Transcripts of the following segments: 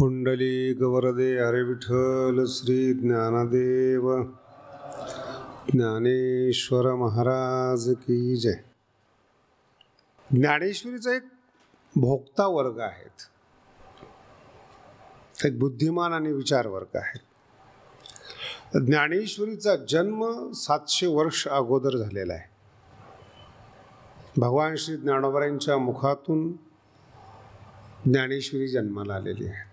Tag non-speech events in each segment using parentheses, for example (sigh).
पुंडलिक वरदे हरे विठ्ठल श्री ज्ञानदेव। ज्ञानेश्वर महाराज की जय। ज्ञानेश्वरीचा एक भोक्ता वर्ग आहेत. एक बुद्धिमान आणि विचार वर्ग आहेत. ज्ञानेश्वरीचा जन्म सातशे वर्ष अगोदर झालेला आहे. भगवान श्री ज्ञानोबरांच्या मुखातून ज्ञानेश्वरी जन्माला आलेली आहे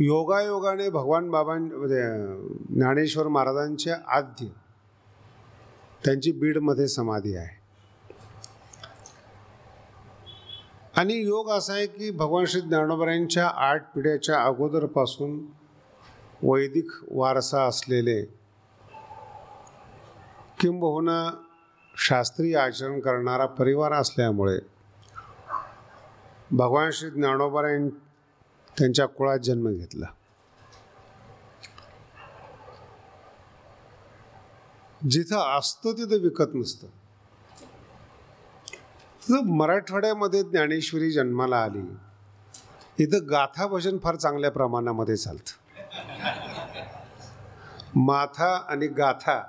योगायोगाने भगवान बाबां म्हणजे, ज्ञानेश्वर महाराजांचे आद्य त्यांची बीडमध्ये समाधी आहे. आणि योग असा आहे की भगवान श्री ज्ञानोबरांच्या आठ पिढ्याच्या अगोदरपासून वैदिक वारसा असलेले किंबहुना शास्त्रीय आचरण करणारा परिवार असल्यामुळे भगवान श्री ज्ञानोबरां त्यांच्या कुळात जन्म घेतला. जिथं असतं तिथं विकत नसतं. तिथं मराठवाड्यामध्ये ज्ञानेश्वरी जन्माला आली. इथं गाथा भजन फार चांगल्या प्रमाणामध्ये चालतं. माथा आणि गाथा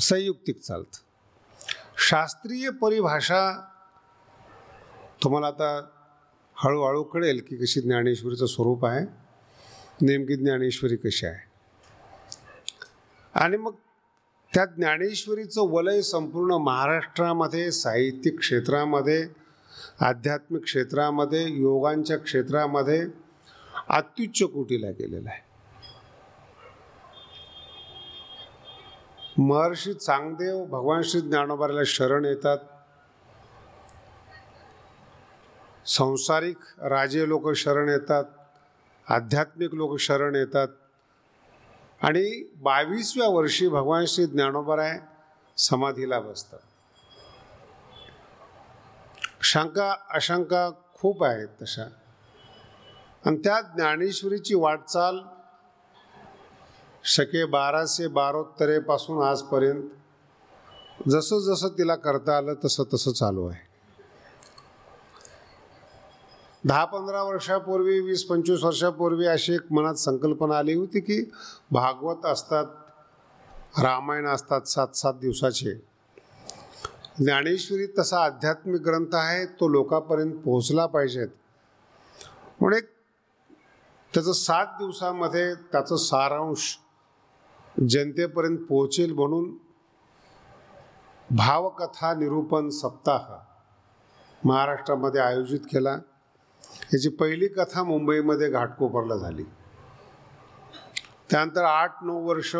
संयुक्तिक चालतं. शास्त्रीय परिभाषा तुम्हाला आता हळूहळू कळेल की कशी ज्ञानेश्वरीचं स्वरूप आहे. नेमकी ज्ञानेश्वरी कशी आहे. आणि मग त्या ज्ञानेश्वरीचं वलय संपूर्ण महाराष्ट्रामध्ये साहित्यिक क्षेत्रामध्ये आध्यात्मिक क्षेत्रामध्ये योगांच्या क्षेत्रामध्ये अत्युच्च कोटीला गेलेलं आहे. महर्षी चांगदेव भगवान श्री ज्ञानोबाला शरण येतात. संसारिक राजे लोक शरण येतात आध्यात्मिक लोक शरण येतात. आणि बावीसव्या वर्षी भगवान श्री ज्ञानोबराय समाधीला बसतात. शंका अशंका खूप आहेत तशा. आणि त्या ज्ञानेश्वरीची वाटचाल शके बाराशे बारोत्तरेपासून आजपर्यंत जसं जसं तिला करता आलं तसं तसं चालू आहे. दहा पंधरा वर्षापूर्वी वीस पंचवीस वर्षापूर्वी अशी एक मनात संकल्पना आली होती की भागवत असतात रामायण असतात सात सात दिवसाचे. ज्ञानेश्वरी तसा आध्यात्मिक ग्रंथ आहे तो लोकांपर्यंत पोहोचला पाहिजेत म्हणजे एक त्याचं सात दिवसामध्ये त्याचं सारांश जनतेपर्यंत पोहोचेल म्हणून भावकथा निरूपण सप्ताह महाराष्ट्रामध्ये आयोजित केला. याची पहिली कथा मुंबईमध्ये घाटकोपरला झाली. त्यानंतर आठ नऊ वर्ष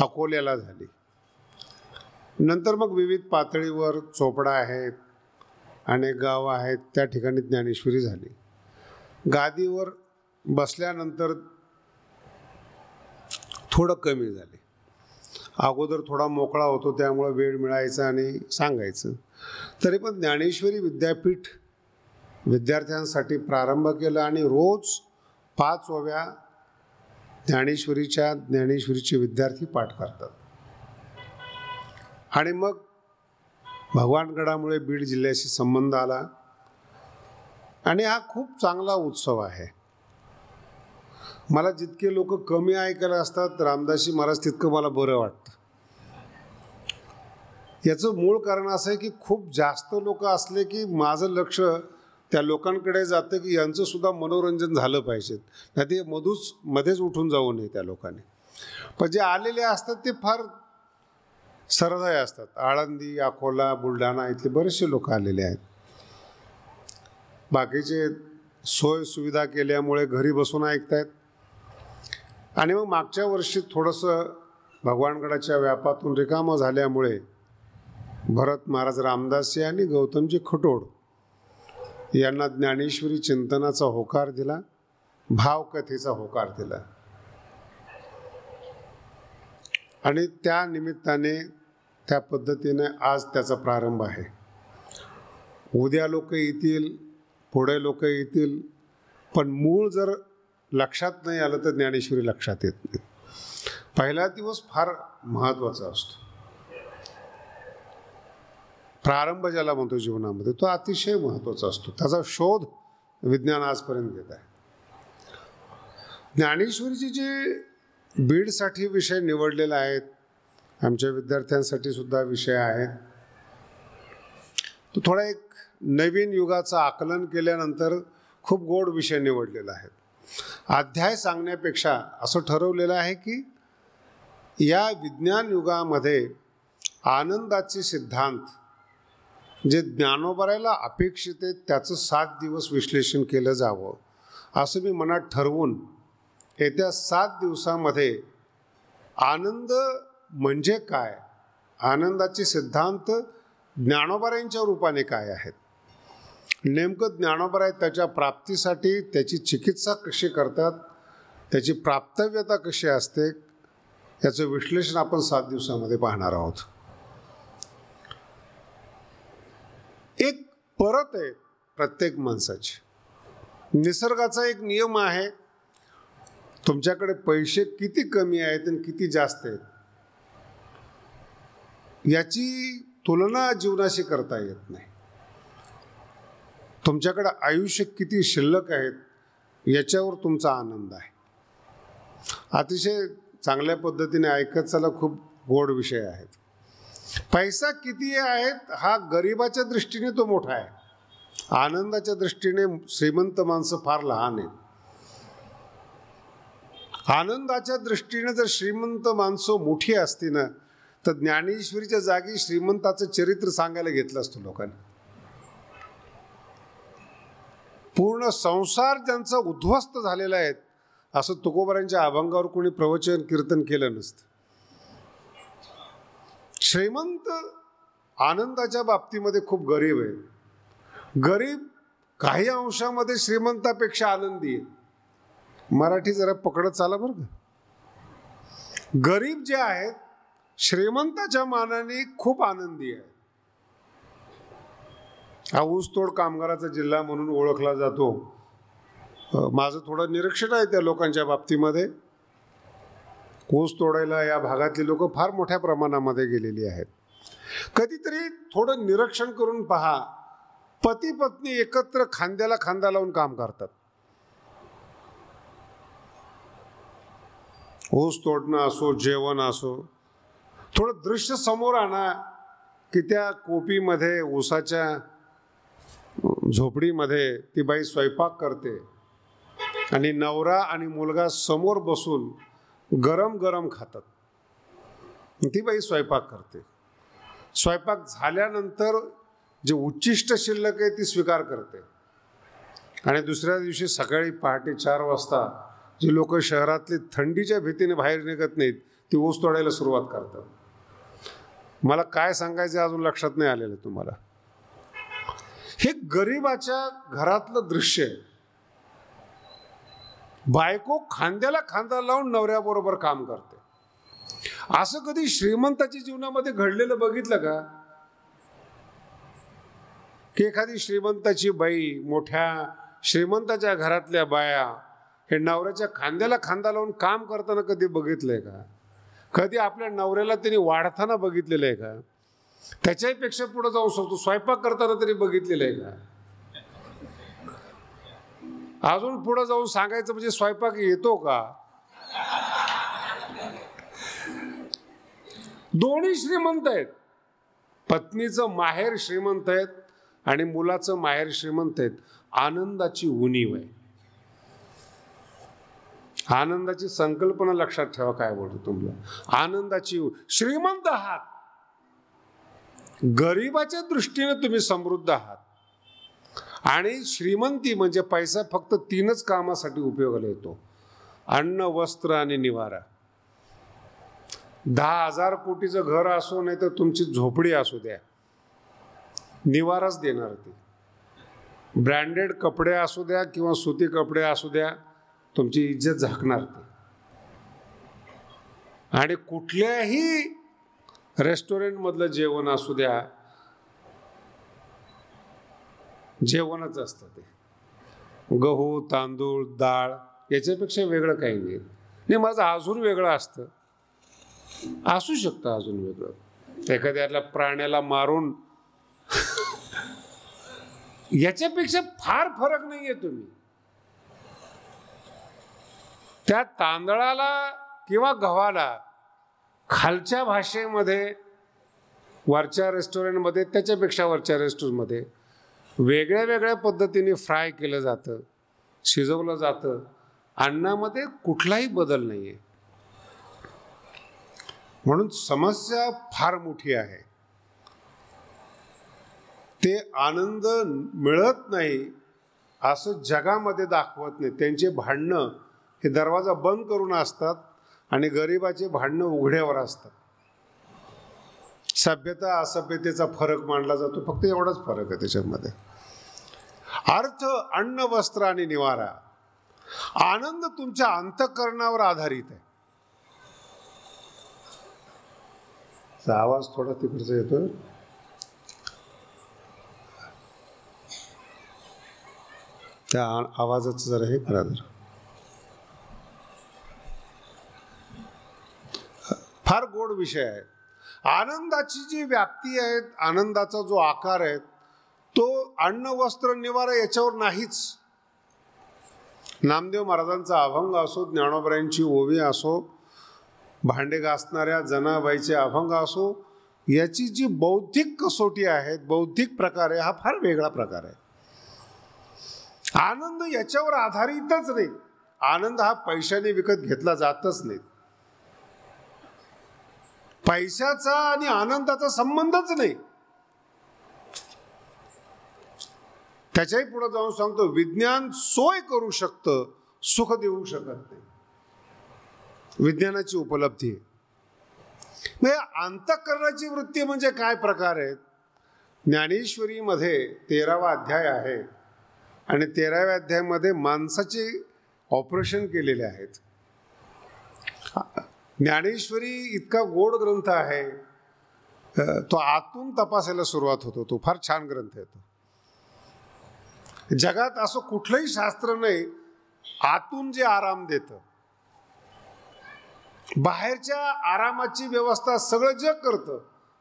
अकोल्याला झाली. नंतर मग विविध पातळीवर चोपडा आहेत अनेक गावं आहेत त्या ठिकाणी ज्ञानेश्वरी झाली. गादीवर बसल्यानंतर थोडं कमी झाले. अगोदर थोडा मोकळा होतो त्यामुळं वेळ मिळायचा आणि सांगायचं. तरी पण ज्ञानेश्वरी विद्यापीठ विद्यार्थ्यांसाठी प्रारंभ केला आणि रोज पाच ओव्या ज्ञानेश्वरीच्या ज्ञानेश्वरीचे विद्यार्थी पाठ करतात. आणि मग भगवानगडामुळे बीड जिल्ह्याशी संबंध आला. आणि हा खूप चांगला उत्सव आहे. मला जितके लोक कमी ऐकायला असतात रामदासी महाराज तितकं मला बरं वाटतं. याचं मूळ कारण असं आहे की खूप जास्त लोक असले की माझं लक्ष त्या लोकांकडे जातं की यांचं सुद्धा मनोरंजन झालं पाहिजे. नाही ते मधूच मध्येच उठून जाऊ नये त्या लोकांनी. पण जे आलेले असतात ते फार सरदाय असतात. आळंदी अकोला बुलढाणा इथले बरेचसे लोक आलेले आहेत. बाकीचे सोय सुविधा केल्यामुळे घरी बसून ऐकतायत. आणि मग मागच्या वर्षी थोडंसं भगवानगडाच्या व्यापातून रिकामं झाल्यामुळे भरत महाराज रामदासी आणि गौतमजी खटोड यांना ज्ञानेश्वरी चिंतनाचा होकार दिला भावकथेचा होकार दिला. आणि त्या निमित्ताने त्या पद्धतीने आज त्याचा प्रारंभ आहे. उद्या लोक येतील पुढे लोक येतील पण मूळ जर लक्षात नाही आलं तर ज्ञानेश्वरी लक्षात येत नाही. पहिला दिवस फार महत्त्वाचा असतो. प्रारंभ ज्याला म्हणतो जीवनामध्ये तो अतिशय महत्त्वाचा असतो. त्याचा शोध विज्ञान आजपर्यंत घेत आहे. ज्ञानेश्वरीची जे बीडसाठी विषय निवडलेला आहेत आमच्या विद्यार्थ्यांसाठी सुद्धा विषय आहेत तो थोडा एक नवीन युगाचं आकलन केल्यानंतर खूप गोड विषय निवडलेला आहे. अध्याय सांगण्यापेक्षा असं ठरवलेलं आहे की या विज्ञान युगामध्ये आनंदाचे सिद्धांत जे ज्ञानोबरायला अपेक्षित आहे त्याचं सात दिवस विश्लेषण केलं जावं. असं मी मनात ठरवून येत्या सात दिवसामध्ये आनंद म्हणजे काय? आनंदाचे सिद्धांत ज्ञानोबरायांच्या रूपाने काय आहेत? नेमकं ज्ञानोबराय त्याच्या प्राप्तीसाठी त्याची चिकित्सा कशी करतात? त्याची प्राप्तव्यता कशी असते? याचं विश्लेषण आपण सात दिवसामध्ये पाहणार आहोत एक परत आहे प्रत्येक माणसाची. निसर्गाचा एक नियम आहे तुमच्याकडे पैसे किती कमी आहेत आणि किती जास्त आहेत? याची तुलना जीवनाशी करता येत नाही. तुमच्याकडे आयुष्य किती शिल्लक आहेत याच्यावर तुमचा आनंद आहे. अतिशय चांगल्या पद्धतीने ऐकत चला खूप गोड विषय आहेत. पैसा किती आहेत हा गरिबाच्या दृष्टीने तो मोठा आहे. आनंदाच्या दृष्टीने श्रीमंत माणसं फार लहान आहेत. आनंदाच्या दृष्टीने जर श्रीमंत माणसं मोठी असती ना तर ज्ञानेश्वरीच्या जागी श्रीमंताचं चरित्र सांगायला घेतलं असतं लोकांनी. पूर्ण संसार ज्यांचा उद्ध्वस्त झालेला आहे असं तुकोबारांच्या अभंगावर कोणी प्रवचन कीर्तन केलं नसतं. श्रीमंत आनंदाच्या बाबतीमध्ये खूप गरीब आहे. गरीब काही अंशामध्ये श्रीमंतापेक्षा आनंदी आहे. मराठी जरा पकडत चाला बरं का. गरीब जे आहेत श्रीमंताच्या मानाने खूप आनंदी आहे. हा ऊसतोड कामगाराचा जिल्हा म्हणून ओळखला जातो. माझं थोडं निरीक्षण आहे त्या लोकांच्या बाबतीमध्ये. ऊस तोडायला या भागातली लोक फार मोठ्या प्रमाणामध्ये गेलेली आहेत. कधीतरी थोडं निरीक्षण करून पहा. पती पत्नी एकत्र खांद्याला खांदा लावून काम करतात. ऊस तोडणं असो जेवण असो थोडं दृश्य समोर आणा की त्या कोपीमध्ये ऊसाच्या झोपडीमध्ये ती बाई स्वयंपाक करते आणि नवरा आणि मुलगा समोर बसून गरम गरम खातात. ती बाई स्वयंपाक करते. स्वयंपाक झाल्यानंतर जे उच्चिष्ट शिल्लक आहे ती स्वीकार करते. आणि दुसऱ्या दिवशी सकाळी पहाटे चार वाजता जी लोक शहरातली थंडीच्या भीतीने बाहेर निघत नाहीत ती ऊस तोडायला सुरुवात करतात. मला काय सांगायचं अजून लक्षात नाही आलेलं तुम्हाला. हे गरिबाच्या घरातलं दृश्य आहे. बायको खांद्याला खांदा लावून नवऱ्याबरोबर काम करते. असं कधी श्रीमंताच्या जीवनामध्ये घडलेलं बघितलं का? की एखादी श्रीमंताची बाई मोठ्या श्रीमंताच्या घरातल्या बाया हे नवऱ्याच्या खांद्याला खांदा लावून काम करताना कधी बघितलंय का? कधी आपल्या नवऱ्याला त्यांनी वाढताना बघितलेलं आहे का? त्याच्याहीपेक्षा पुढे जाऊ शकतो स्वयंपाक करताना तरी बघितलेलं आहे का? अजून पुढे जाऊन सांगायचं म्हणजे स्वयंपाक येतो का? दोन्ही श्रीमंत आहेत. पत्नीचं माहेर श्रीमंत आहेत आणि मुलाचं माहेर श्रीमंत आहेत. आनंदाची उणीव आहे. आनंदाची संकल्पना लक्षात ठेवा काय बोलतो तुम्हाला आनंदाची श्रीमंत आहात. गरीबाच्या दृष्टीने तुम्ही समृद्ध आहात. आणि श्रीमंती म्हणजे पैसा फक्त तीनच कामासाठी उपयोगाला येतो. अन्न वस्त्र आणि निवारा. दहा हजार कोटीचं घर असो नाही तर तुमची झोपडी असू द्या. निवाराच देणार ते. ब्रँडेड कपडे असू द्या किंवा सुती कपडे असू द्या तुमची इज्जत झाकणार ते. आणि कुठल्याही रेस्टॉरंटमधलं जेवण असू द्या जेवणच असतं ते. गहू तांदूळ डाळ याच्यापेक्षा वेगळं काही नाही. नाही माझं अजून वेगळं असतं. असू शकतं अजून वेगळं. एखाद्याला प्राण्याला मारून (laughs) याच्यापेक्षा फार फरक नाहीये तुम्ही. त्या तांदळाला किंवा गव्हाला खालच्या भाषेमध्ये वरच्या रेस्टॉरंटमध्ये त्याच्यापेक्षा वरच्या रेस्टॉरंटमध्ये वेगळ्या वेगळ्या पद्धतीने फ्राय केलं जातं शिजवलं जातं. अन्नामध्ये कुठलाही बदल नाही आहे म्हणून समस्या फार मोठी आहे. ते आनंद मिळत नाही असं जगामध्ये दाखवत नाही. त्यांचे भांडणं हे दरवाजा बंद करून असतात आणि गरिबाचे भांडणं उघड्यावर असतात. सभ्यता असभ्यतेचा फरक मांडला जातो. फक्त एवढाच फरक आहे त्याच्यामध्ये. अर्थ अन्न वस्त्र आणि निवारा. आनंद तुमच्या अंतकरणावर आधारित आहे. आवाज थोडा तिकडचा येतो त्या आवाजाचं जरा हे करा जरा. फार गोड विषय आहे. आनंदाची जी व्याप्ती आहे आनंदाचा जो आकार आहे तो अन्न वस्त्र निवारा याच्यावर नाहीच. नामदेव महाराजांचा अभंग असो ज्ञानोबऱ्यांची ओवी असो भांडे घासणाऱ्या जनाबाईचे अभंग असो याची जी बौद्धिक कसोटी आहे बौद्धिक प्रकार आहे हा फार वेगळा प्रकार आहे. आनंद याच्यावर आधारितच नाही. आनंद हा पैशाने विकत घेतला जातच नाही. पैशाचा आणि आनंदाचा संबंधच नाही. त्याच्याही पुढे जाऊन सांगतो विज्ञान सोय करू शकतं सुख देऊ शकत नाही. विज्ञानाची उपलब्धी. आहे म्हणजे अंतःकरणाची वृत्ती म्हणजे काय प्रकार आहेत? ज्ञानेश्वरीमध्ये तेरावा अध्याय आहे आणि तेराव्या अध्यायामध्ये माणसाचे ऑपरेशन केलेले आहेत. ज्ञानेश्वरी इतका गोड ग्रंथ आहे. तो आतून तपासायला सुरुवात होतो. तो फार छान ग्रंथ आहे तो. जगात असं कुठलंही शास्त्र नाही आतून जे आराम देतं. बाहेरच्या आरामाची व्यवस्था सगळं जग करतं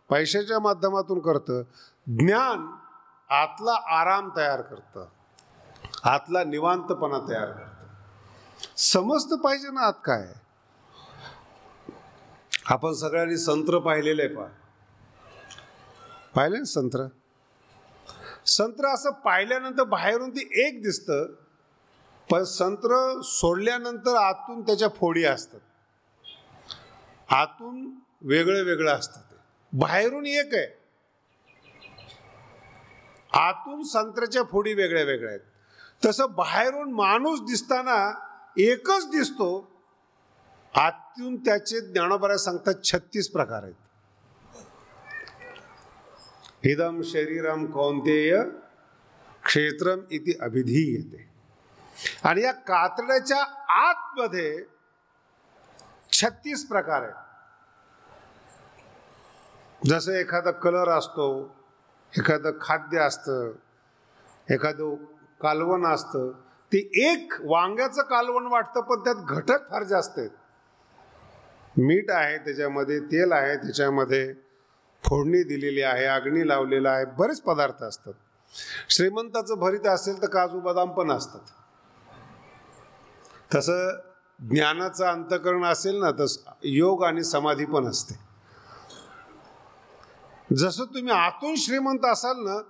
पैशाच्या माध्यमातून करतं. ज्ञान आतला आराम तयार करतं. आतला निवांतपणा तयार करतं. समजतं पाहिजे ना आत काय. आपण सगळ्यांनी संत्र पाहिलेलं आहे पा पाहिले ना संत्र? संत्र असं पाहिल्यानंतर बाहेरून ते एक दिसतं पण संत्र सोडल्यानंतर आतून त्याच्या फोडी असतात. आतून वेगळं वेगळं असतं ते. बाहेरून एक आहे. आतून संत्र्याच्या फोडी वेगळ्या वेगळ्या आहेत. तसं बाहेरून माणूस दिसताना एकच दिसतो आतून त्याचे ज्ञानोबऱ्या सांगतात छत्तीस प्रकार आहेत. इदम शरीरम कौंतेय क्षेत्रम इति अभिधीयते. आणि या कातड्याच्या आतमध्ये छत्तीस प्रकार आहेत. जसं एखादा कलर असतो एखादं खाद्य असतं एखादं कालवण असतं ते एक वांग्याचं कालवण वाटतं पण त्यात घटक फार जास्त आहेत. मीठ आहे त्याच्यामध्ये तेल आहे त्याच्यामध्ये फोडणी दिलेली आहे अग्नी लावलेला आहे बरेच पदार्थ असतात. श्रीमंताचं भरीत असेल तर काजू बदाम पण असतात. तसं ज्ञानाचं अंतकरण असेल ना तसं योग आणि समाधी पण असते. जसं तुम्ही आतून श्रीमंत असाल ना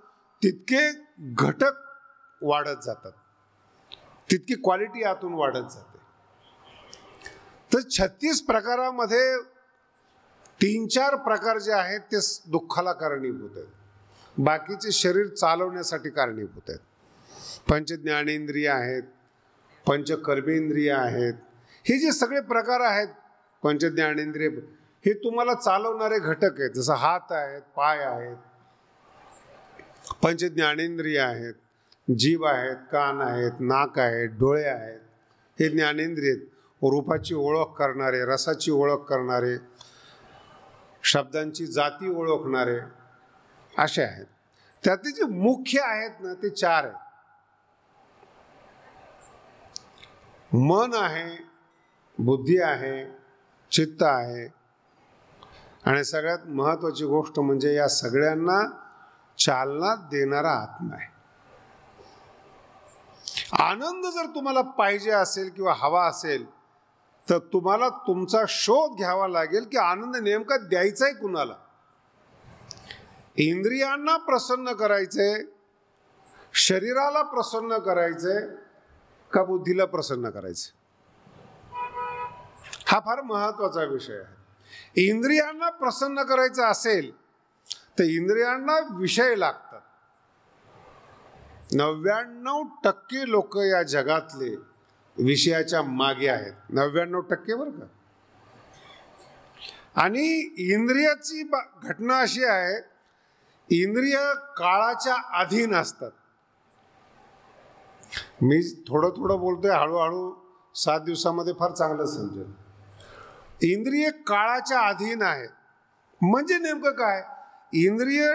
तितके घटक वाढत जातात. तितकी क्वालिटी आतून वाढत जाते. तर छत्तीस प्रकारामध्ये तीन चार प्रकार जे आहेत ते दुःखाला कारणीभूत आहेत. बाकीचे शरीर चालवण्यासाठी कारणीभूत आहेत. पंच ज्ञानेंद्रिय आहेत पंच कर्मेंद्रिय आहेत हे जे सगळे प्रकार आहेत पंच ज्ञानेंद्रिय हे तुम्हाला चालवणारे घटक आहेत जसं हात आहेत पाय आहेत पंच ज्ञानेंद्रिय आहेत जीभ आहेत कान आहेत नाक आहेत डोळे आहेत हे ज्ञानेंद्रिय आहेत. रूपाची ओळख करणारे रसाची ओळख करणारे शब्दांची जाती ओळखणारे असे आहेत. त्यातले जे मुख्य आहेत ना ते चार आहेत. मन आहे बुद्धी आहे चित्त आहे. आणि सगळ्यात महत्त्वाची गोष्ट म्हणजे या सगळ्यांना चालना देणारा आत्मा आहे. आनंद जर तुम्हाला पाहिजे असेल किंवा हवा असेल तर तुम्हाला तुमचा शोध घ्यावा लागेल की आनंद नेमका द्यायचा आहे कुणाला? इंद्रियांना प्रसन्न करायचे शरीराला प्रसन्न करायचंय का बुद्धीला प्रसन्न करायचे? हा फार महत्त्वाचा विषय आहे. इंद्रियांना प्रसन्न करायचं असेल तर इंद्रियांना विषय लागतात. नव्याण्णव टक्के लोक या जगातले विषयाच्या मागे आहेत. नव्याण्णव टक्के बरं का? आणि इंद्रियाची बा- घटना अशी आहे इंद्रिय काळाच्या अधीन असतात. मी थोडं थोडं बोलतोय हळूहळू सात दिवसामध्ये फार चांगलं समजेल. इंद्रिय काळाच्या अधीन आहेत. म्हणजे नेमकं काय? इंद्रिय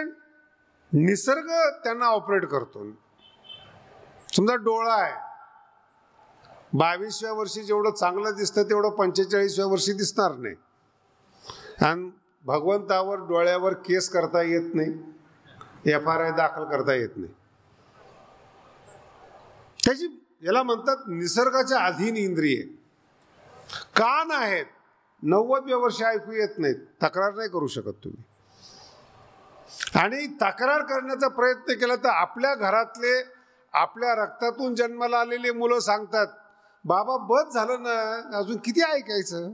निसर्ग त्यांना ऑपरेट करतो. समजा डोळा आहे. बावीसव्या वर्षी जेवढं चांगलं दिसतं तेवढं पंचेचाळीसव्या वर्षी दिसणार नाही. आणि भगवंतावर डोळ्यावर केस करता येत नाही एफ आर आय दाखल करता येत नाही. त्याची याला म्हणतात निसर्गाच्या अधीन इंद्रिय. कान आहेत नव्वदव्या वर्षी ऐकू येत नाहीत. तक्रार नाही करू शकत तुम्ही. आणि तक्रार करण्याचा प्रयत्न केला तर आपल्या घरातले आपल्या रक्तातून जन्माला आलेले मुलं सांगतात बाबा बस झालं ना. अजून किती ऐकायचं?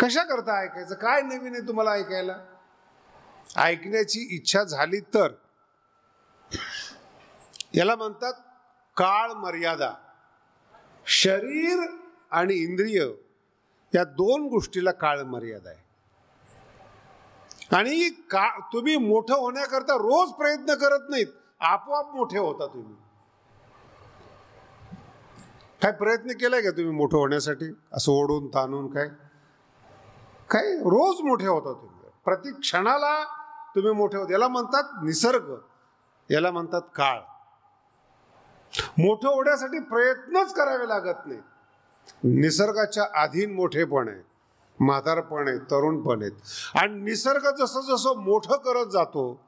कशा करता ऐकायचं? काय नवीन आहे तुम्हाला ऐकायला? ऐकण्याची इच्छा झाली तर. याला म्हणतात काळ मर्यादा. शरीर आणि इंद्रिय या दोन गोष्टीला काळ मर्यादा आहे. आणि का तुम्ही मोठं होण्याकरता रोज प्रयत्न करत नाहीत. आपोआप मोठे होता तुम्ही. काय प्रयत्न केलाय का तुम्ही मोठं होण्यासाठी? असं ओढून ताणून काय? काय? रोज मोठे होता तुम्ही. प्रत्येक क्षणाला तुम्ही मोठे होते. याला म्हणतात निसर्ग. याला म्हणतात काळ. मोठं होण्यासाठी प्रयत्नच करावे लागत नाही. निसर्गाच्या अधीन मोठेपण आहे म्हातारपण आहे तरुणपण आहेत. आणि निसर्ग जसं जसं मोठं करत जातो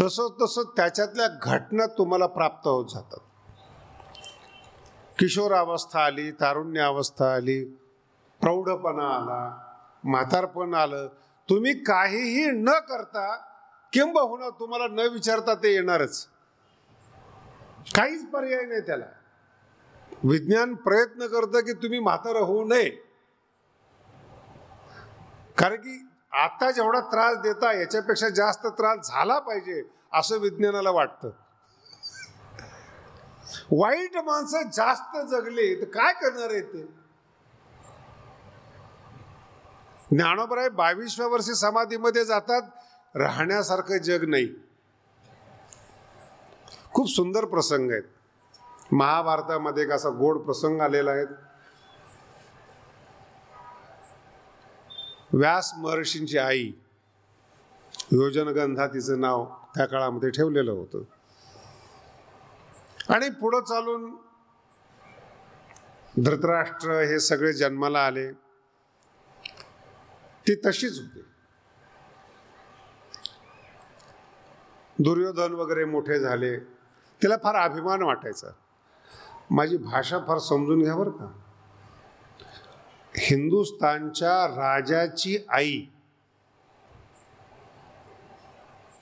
तसं तसं त्याच्यातल्या घटना तुम्हाला प्राप्त होत जातात. किशोरावस्था आली तारुण्य अवस्था आली प्रौढपणा आला म्हातारपण आलं. तुम्ही काहीही न करता किंबहुना तुम्हाला न विचारता ते येणारच. काहीच पर्याय नाही त्याला. विज्ञान प्रयत्न करतं की तुम्ही म्हातारं होऊ नये. कारण की आता जेवढा त्रास देता याच्यापेक्षा जास्त त्रास झाला पाहिजे असं विज्ञानाला वाटतं. वाईट माणसं जास्त जगले तर काय करणार आहे ते? ज्ञानोबराय बावीसव्या वर्षी समाधीमध्ये जातात राहण्यासारखं जग नाही. खूप सुंदर प्रसंग आहेत. महाभारतामध्ये एक असा गोड प्रसंग आलेला आहे. व्यास महर्षींची आई योजनगंधा तिचं नाव त्या काळामध्ये ठेवलेलं होतं. आणि पुढं चालून धृतराष्ट्र हे सगळे जन्माला आले. ती तशीच होती. दुर्योधन वगैरे मोठे झाले. तिला फार अभिमान वाटायचा. माझी भाषा फार समजून घ्या बरं का. हिंदुस्तानच्या राजाची आई.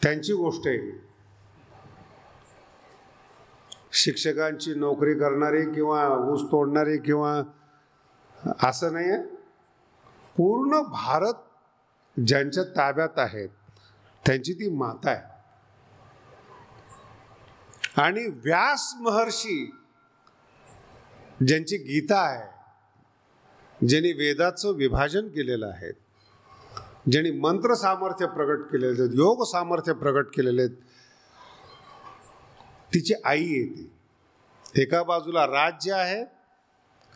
त्यांची गोष्ट आहे शिक्षकांची नोकरी करणारी किंवा ऊस तोडणारी किंवा असं नाही आहे पूर्ण भारत ज्यांच्या ताब्यात आहेत त्यांची ती माता आहे. आणि व्यास महर्षी ज्यांची गीता आहे ज्यांनी वेदाचं विभाजन केलेलं आहे ज्यांनी मंत्र सामर्थ्य प्रगट केलेले आहेत योग सामर्थ्य प्रगट केलेले आहेत तिची आई येते. एका बाजूला राज्य आहे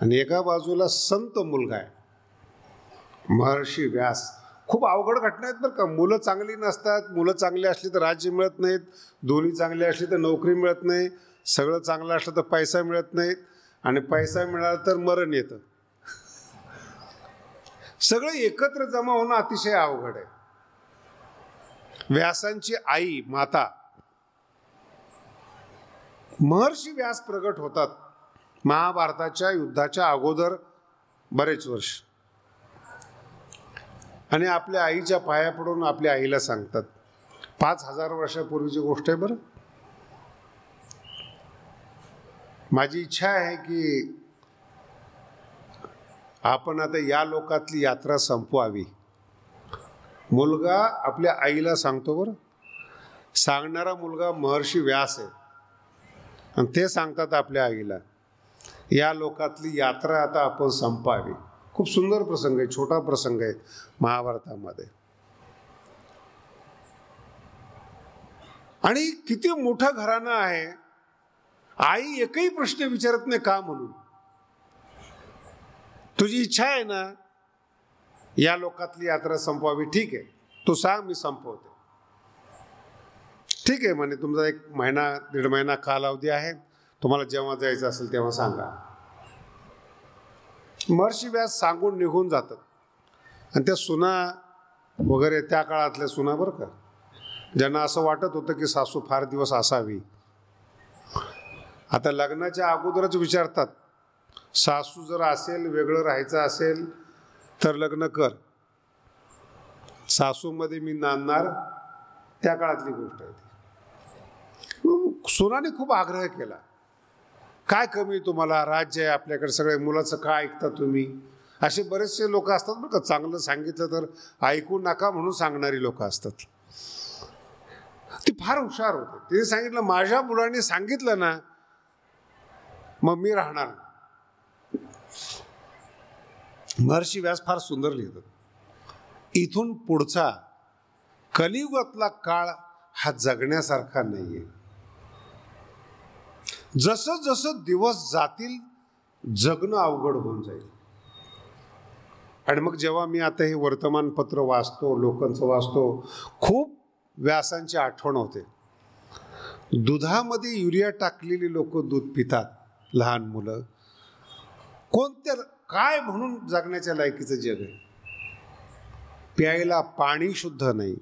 आणि एका बाजूला संत मुलगा आहे. महर्षी व्यास. खूप अवघड घटना आहेत बरं का. मुलं चांगली नसतात मुलं चांगली असली तर राज्य मिळत नाहीत दोन्ही चांगली असली तर नोकरी मिळत नाही सगळं चांगलं असलं तर पैसा मिळत नाहीत आणि पैसा मिळाला तर मरण येतं. सगळं एकत्र जमा होणं अतिशय अवघड आहे. व्यासांची आई माता महर्षी व्यास प्रगट होतात महाभारताच्या युद्धाच्या अगोदर बरेच वर्ष. आणि आपल्या आईच्या पाया पडून आपल्या आईला सांगतात पाच हजार वर्षापूर्वीची गोष्ट आहे बरं. माझी इच्छा आहे की आपण आता या लोकातली यात्रा संपवावी. मुलगा आपल्या आईला सांगतो बरं. सांगणारा मुलगा महर्षी व्यास आहे. आणि ते सांगतात आपल्या आईला या लोकातली यात्रा आता आपण संपावी. खूप सुंदर प्रसंग आहे छोटा प्रसंग आहे महाभारतामध्ये. आणि किती मोठं घराणं आहे. आई एकही प्रश्न विचारत नाही का म्हणून? तुझी इच्छा आहे ना या लोकातली यात्रा संपवावी ठीक आहे तू सांग मी संपवते. ठीक आहे म्हणे तुमचा एक महिना दीड महिना कालावधी आहे. तुम्हाला जेव्हा जायचं असेल तेव्हा सांगा. महर्षी व्यास सांगून निघून जातात. आणि त्या सुना वगैरे त्या काळातल्या सुना बरं का. ज्यांना असं वाटत होतं की सासू फार दिवस असावी. आता लग्नाच्या अगोदरच विचारतात. सासू जर असेल वेगळं राहायचं असेल तर लग्न कर. सासूमध्ये मी नांदणार. त्या काळातली गोष्ट आहे ती. सोनाने खूप आग्रह केला. काय कमी तुम्हाला? राज्य आहे आपल्याकडे सगळे मुलाचं काय ऐकता तुम्ही? असे बरेचसे लोक असतात बरं का चांगलं सांगितलं तर ऐकू नका म्हणून सांगणारी लोक असतात. ती फार हुशार होते. तिने सांगितलं माझ्या मुलांनी सांगितलं ना मग मी राहणार महर्षी व्यास फार सुंदर लिहितात. इथून पुढचा कलियुगातला काळ हा जगण्यासारखा नाहीये. जसं जसं दिवस जातील जगणं अवघड होऊन जाईल. आणि मग जेव्हा मी आता हे वर्तमानपत्र वाचतो लोकांचं वाचतो खूप व्यासांची आठवण होते. दुधामध्ये युरिया टाकलेली लोक दूध पितात लहान मुलं. कोणत्या काय म्हणून जगण्याच्या लायकीचं जग आहे? प्यायला पाणी शुद्ध नाही.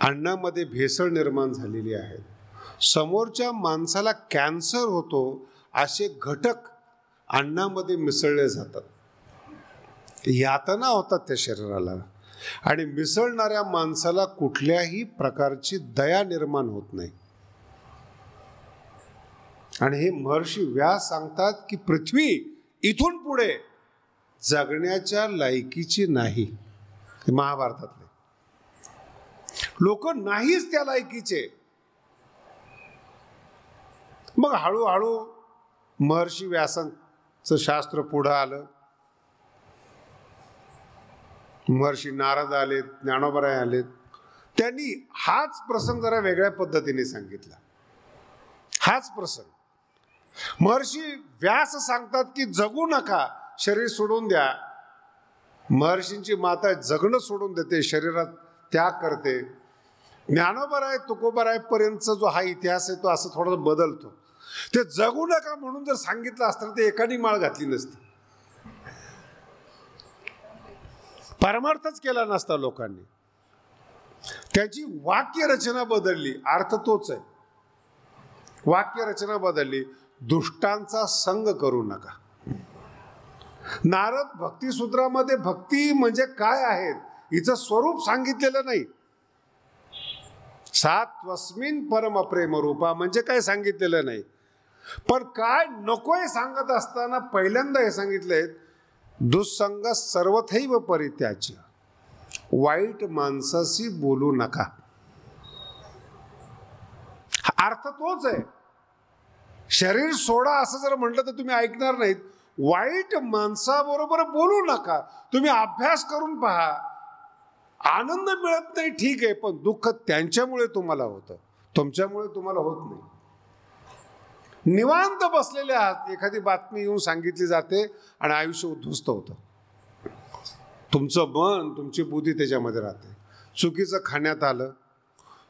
अन्नामध्ये भेसळ निर्माण झालेली आहे. समोरच्या माणसाला कॅन्सर होतो असे घटक अन्नामध्ये मिसळले जातात. यातना होतात त्या शरीराला. आणि मिसळणाऱ्या माणसाला कुठल्याही प्रकारची दया निर्माण होत नाही. आणि हे महर्षी व्यास सांगतात की पृथ्वी इथून पुढे जगण्याच्या लायकीची नाही महाभारतातले. लोक नाहीच त्या लायकीचे. मग हळूहळू महर्षी व्यासांचं शास्त्र पुढं आलं. महर्षी नारद आलेत ज्ञानोबराय आलेत. त्यांनी हाच प्रसंग जरा वेगळ्या पद्धतीने सांगितला. हाच प्रसंग. महर्षी व्यास सांगतात की जगू नका शरीर सोडून द्या. महर्षींची माता जगणं सोडून देते शरीरात त्याग करते. ज्ञानोबराय तुकोबरायपर्यंतचा जो हा इतिहास आहे तो असं थोडासा बदलतो. ते जगू नका म्हणून जर सांगितलं असतं ते एकानी माळ घातली नसती. परमार्थच केला नसता लोकांनी. त्याची वाक्य रचना बदलली. अर्थ तोच आहे. वाक्य रचना बदलली. दुष्टांचा संग करू नका. नारद भक्तिसूत्रामध्ये भक्ती म्हणजे काय आहेत हिचं स्वरूप सांगितलेलं नाही. सात्वस्मिन परम प्रेम रूपा म्हणजे काय सांगितलेलं नाही? पण काय नकोय सांगत असताना पहिल्यांदा हे सांगितलंय दुःसंग सर्वथैव परित्याच वाईट माणसाशी बोलू नका. अर्थ तोच आहे. शरीर सोडा असं जर म्हटलं तर तुम्ही ऐकणार नाहीत. वाईट माणसाबरोबर बोलू नका. तुम्ही अभ्यास करून पहा. आनंद मिळत नाही ठीक आहे पण दुःख त्यांच्यामुळे तुम्हाला होतं. तुमच्यामुळे तुम्हाला होत नाही. निवांत बसलेले आहात. एखादी बातमी येऊन सांगितली जाते आणि आयुष्य उद्ध्वस्त होतं. तुमचं मन तुमची बुद्धी त्याच्यामध्ये राहते. चुकीचं खाण्यात आलं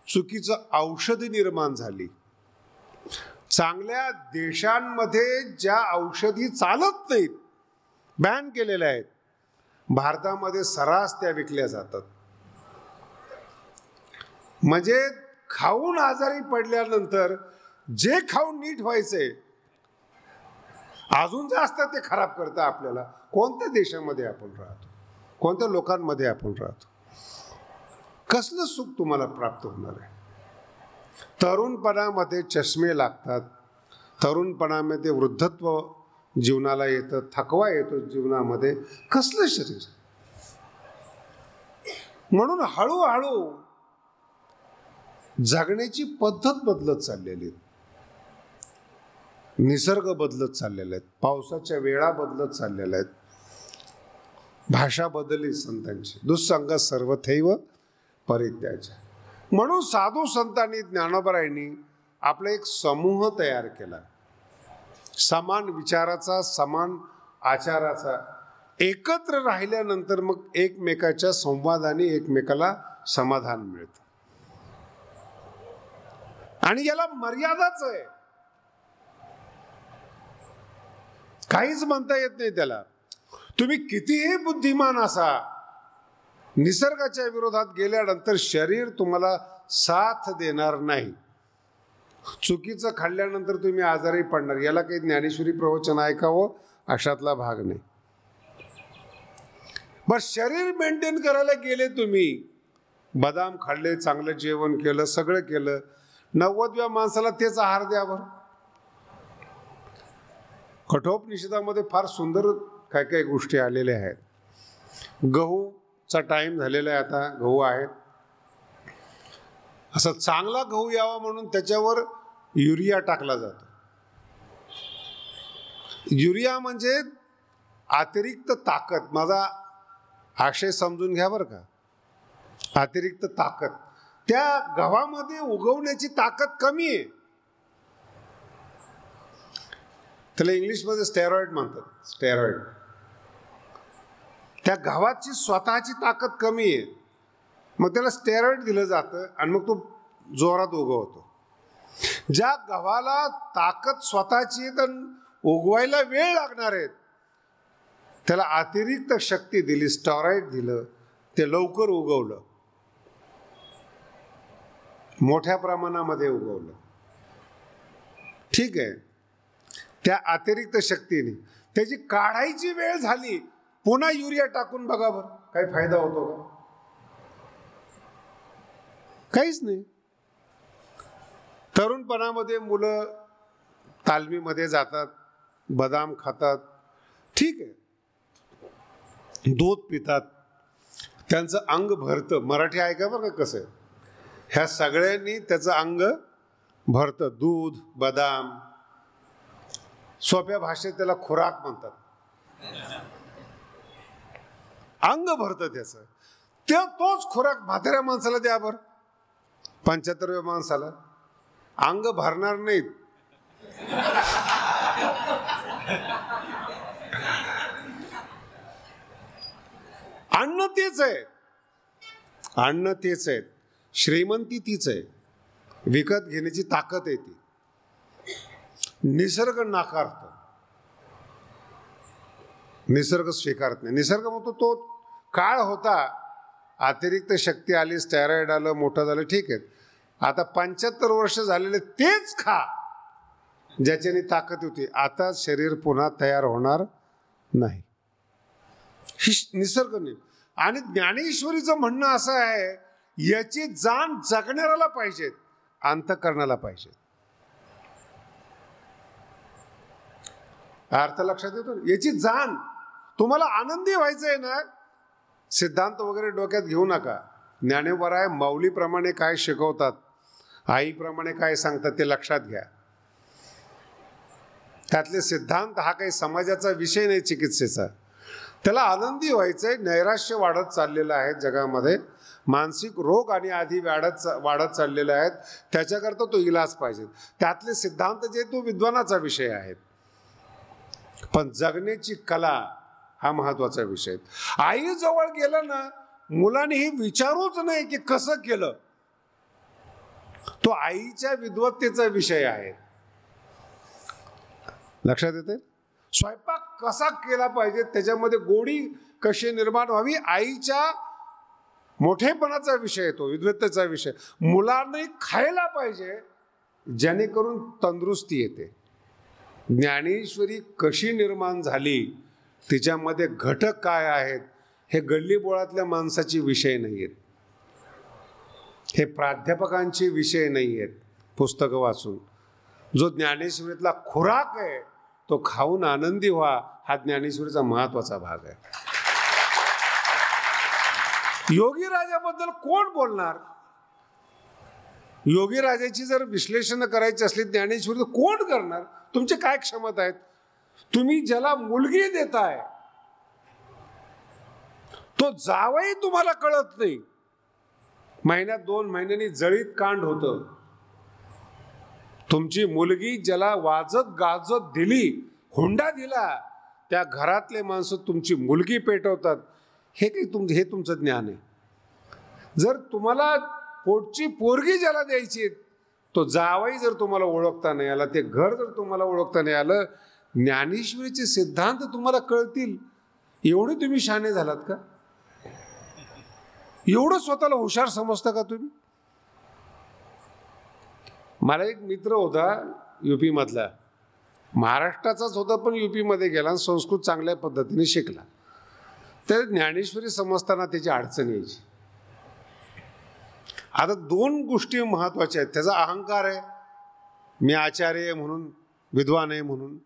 चुकीचं औषधी निर्माण झाली. चांगल्या देशांमध्ये ज्या औषधी चालत नाहीत बॅन केलेल्या आहेत भारतामध्ये सरास त्या विकल्या जातात. म्हणजे खाऊन आजारी पडल्यानंतर जे खाऊन नीट व्हायचंय अजून जास्त ते खराब करतं आपल्याला. कोणत्या देशामध्ये आपण राहतो? कोणत्या लोकांमध्ये आपण राहतो? कसलं सुख तुम्हाला प्राप्त होणार आहे? तरुणपणामध्ये चष्मे लागतात. तरुणपणामध्ये वृद्धत्व जीवनाला येतं थकवा येतो जीवनामध्ये. कसलं शरीर? म्हणून हळूहळू जगण्याची पद्धत बदलत चाललेली आहे. निसर्ग बदलत चाललेले आहेत. पावसाच्या वेळा बदलत चाललेल्या आहेत. भाषा बदलली संतांची. दुःसंग सर्वथैव परित्याच्या म्हणून साधू संतांनी ज्ञानोबरायांनी आपला एक समूह तयार केला. समान विचाराचा समान आचाराचा एकत्र राहिल्यानंतर मग एकमेकाच्या संवादाने एकमेकाला समाधान मिळतं. आणि याला मर्यादाच आहे. काहीच म्हणता येत नाही त्याला. तुम्ही कितीही बुद्धिमान असा निसर्गाच्या विरोधात गेल्यानंतर शरीर तुम्हाला साथ देणार नाही. चुकीचं खाल्ल्यानंतर तुम्ही आजारी पडणार. याला काही ज्ञानेश्वरी प्रवचन ऐकावं? अशातला भाग नाही. बस शरीर मेंटेन करायला गेले तुम्ही. बदाम खाल्ले चांगलं जेवण केलं सगळं केलं. नव्वदव्या माणसाला तेच आहार द्या बरं. कठोपनिषदामध्ये फार सुंदर काय काय गोष्टी आलेल्या आहेत. गहूचा टाइम झालेला आहे आता गहू आहेत. असा चांगला गहू यावा म्हणून त्याच्यावर युरिया टाकला जातो. युरिया म्हणजे अतिरिक्त ताकद. माझा आशय समजून घ्या बरं का. अतिरिक्त ताकद. त्या गव्हामध्ये उगवण्याची ताकद कमी आहे. त्याला इंग्लिशमध्ये स्टेरॉइड म्हणतात. स्टेरॉइड त्या गव्हाची स्वतःची ताकद कमी आहे. मग त्याला स्टेरॉइड दिलं जातं आणि मग तो जोरात उगवतो. ज्या गव्हाला ताकद स्वतःची आहे तर उगवायला वेळ लागणार आहेत त्याला अतिरिक्त शक्ती दिली स्टॉरॉइड दिलं ते लवकर उगवलं. मोठ्या प्रमाणामध्ये उगवलं. ठीक आहे. त्या अतिरिक्त शक्तीने. त्याची काढायची वेळ झाली. पुन्हा युरिया टाकून बघा बरं. काही फायदा होतो का? काहीच नाही. तरुणपणामध्ये मुलं तालमीमध्ये जातात बदाम खातात. ठीक आहे. दूध पितात. त्यांचं अंग भरतं. मराठी ऐका बरं का कसं? आहे ह्या सगळ्यांनी त्याचं अंग भरतं. दूध बदाम. सोप्या भाषेत त्याला खुराक म्हणतात. अंग भरतं त्याचं. ते तोच खुराक म्हाताऱ्या माणसाला द्या बरं. पंच्याहत्तरव्या माणसाला. अंग भरणार नाहीत. अन्न तेच आहे. अन्न तेच आहे. श्रीमंती तीच आहे. विकत घेण्याची ताकद आहे ती. निसर्ग नाकारत. निसर्ग स्वीकारत नाही. निसर्ग म्हणतो तो काळ होता. अतिरिक्त शक्ती आली स्टॅरॉइड आलं मोठं झालं ठीक आहे. आता पंच्याहत्तर वर्ष झालेले तेच खा ज्याच्याने ताकद होती. आता शरीर पुन्हा तयार होणार नाही. ही निसर्ग नाही. आणि ज्ञानेश्वरीचं म्हणणं असं आहे याची जाण जगणाऱ्याला पाहिजेत अंतकरणाला पाहिजेत अर्थ लक्षात येतो. याची जाण. तुम्हाला आनंदी व्हायचं आहे ना सिद्धांत वगैरे डोक्यात घेऊ नका. ज्ञानेश्वर आहे माऊलीप्रमाणे काय शिकवतात आईप्रमाणे काय सांगतात ते लक्षात घ्या. त्यातले सिद्धांत हा काही समाजाचा विषय नाही चिकित्सेचा. त्याला आनंदी व्हायचंय नैराश्य वाढत चाललेलं आहे जगामध्ये. मानसिक रोग आणि आधी वाढत वाढत चाललेले आहेत. त्याच्याकरता तो इलाज पाहिजे. त्यातले सिद्धांत जे तो विद्वानाचा विषय आहेत. पण जगण्याची कला हा महत्त्वाचा विषय आई जवळ गेलं ना मुलाने हे विचारूच नाही की कसं केलं. तो आईच्या विद्वत्तेचा विषय आहे. लक्षात येते स्वयंपाक कसा केला पाहिजे त्याच्यामध्ये गोडी कशी निर्माण व्हावी आईच्या मोठेपणाचा विषय येतो विद्वत्तेचा विषय. मुलांनी खायला पाहिजे जेणेकरून तंदुरुस्ती येते. ज्ञानेश्वरी कशी निर्माण झाली तिच्यामध्ये घटक काय आहेत हे गल्लीबोळातल्या माणसाची विषय नाही आहेत हे प्राध्यापकांचे विषय नाही आहेत पुस्तकं वाचून. जो ज्ञानेश्वरीतला खुराक आहे तो खाऊन आनंदी व्हा हा ज्ञानेश्वरीचा महत्त्वाचा भाग आहे. योगी राजाबद्दल कोण बोलणार? योगी राजाची जर विश्लेषण करायची असली ज्ञानेश्वरी तर कोण करणार? तुमचे काय क्षमता आहेत? तुम्ही ज्याला मुलगी देताय तो जावही तुम्हाला कळत नाही. महिन्यात दोन महिन्यांनी जळीत कांड होतं. तुमची मुलगी ज्याला वाजत गाजत दिली हुंडा दिला त्या घरातले माणसं तुमची मुलगी पेटवतात. हे काही तुम हे तुमचं ज्ञान आहे. जर तुम्हाला पोटची पोरगी ज्याला द्यायची तो जावाई जर तुम्हाला ओळखता नाही आला ते घर जर तुम्हाला ओळखता नाही आलं ज्ञानेश्वरीचे सिद्धांत तुम्हाला कळतील. एवढे तुम्ही शाने झालात का? एवढं स्वतःला हुशार समजता का तुम्ही? मला एक मित्र होता युपी मधला. महाराष्ट्राचाच होता पण युपीमध्ये गेला आणि संस्कृत चांगल्या पद्धतीने शिकला. तर ज्ञानेश्वरी समजताना त्याची अडचण यायची. आता दोन गोष्टी महत्त्वाच्या आहेत. त्याचा अहंकार आहे. मी आचार्य आहे म्हणून विद्वान आहे म्हणून.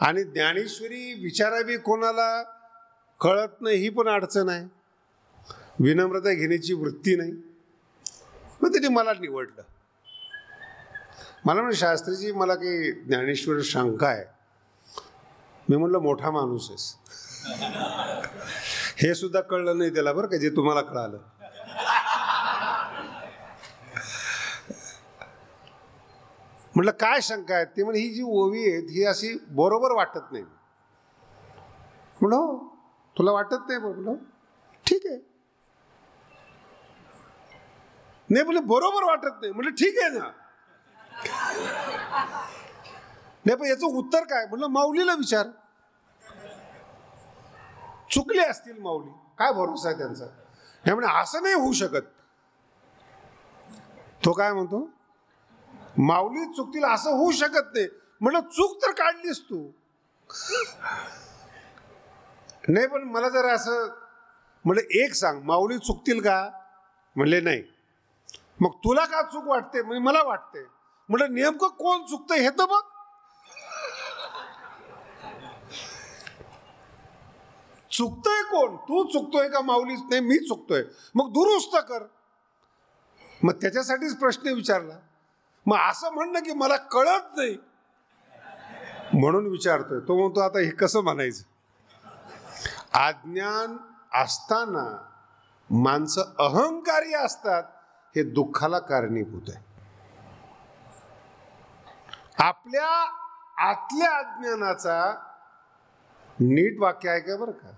आणि ज्ञानेश्वरी विचारावी कोणाला कळत नाही ही पण अडचण आहे. विनम्रता घेण्याची वृत्ती नाही. मग त्यांनी मला निवडलं. मला म्हणजे शास्त्रीजी मला काही ज्ञानेश्वर शंका आहे. मी म्हटलं मोठा माणूस आहेस. (laughs) हे सुद्धा कळलं नाही त्याला बरं का जे तुम्हाला कळालं. म्हटलं काय शंका आहे ते म्हणजे ही जी ओवी आहेत ही अशी बरोबर वाटत नाही. म्हणलं हो, तुला वाटत नाही? म्हणलं हो. ठीक आहे. नाही बोले बरोबर वाटत नाही. म्हटलं ठीक आहे ना. नाही पण याचं उत्तर काय? म्हणलं माऊलीला विचार. चुकले असतील माऊली. काय भरोसा आहे त्यांचा? हे म्हणजे असं नाही होऊ शकत. तो काय म्हणतो? माऊली चुकतील असं होऊ शकत नाही. म्हटलं चूक तर काढलीस तू. नाही पण मला जरा असं म्हणलं एक सांग माऊली चुकतील का? म्हणले नाही. मग तुला का चूक वाटते? म्हणजे मला वाटते म्हटलं नेमकं कोण चुकतंय हे तर बघ. चुकतोय कोण? तू चुकतोय का माऊलीच नाही मी चुकतोय. मग दुरुस्त कर. मग त्याच्यासाठीच प्रश्न विचारला. मग असं म्हणणं की मला कळत नाही. म्हणून विचारतोय. तो म्हणतो आता हे कसं म्हणायचं? अज्ञान असताना माणसं अहंकारी असतात हे दुःखाला कारणीभूत आहे. आपल्या आतल्या अज्ञानाचा नीट वाक्य आहे का बरं का?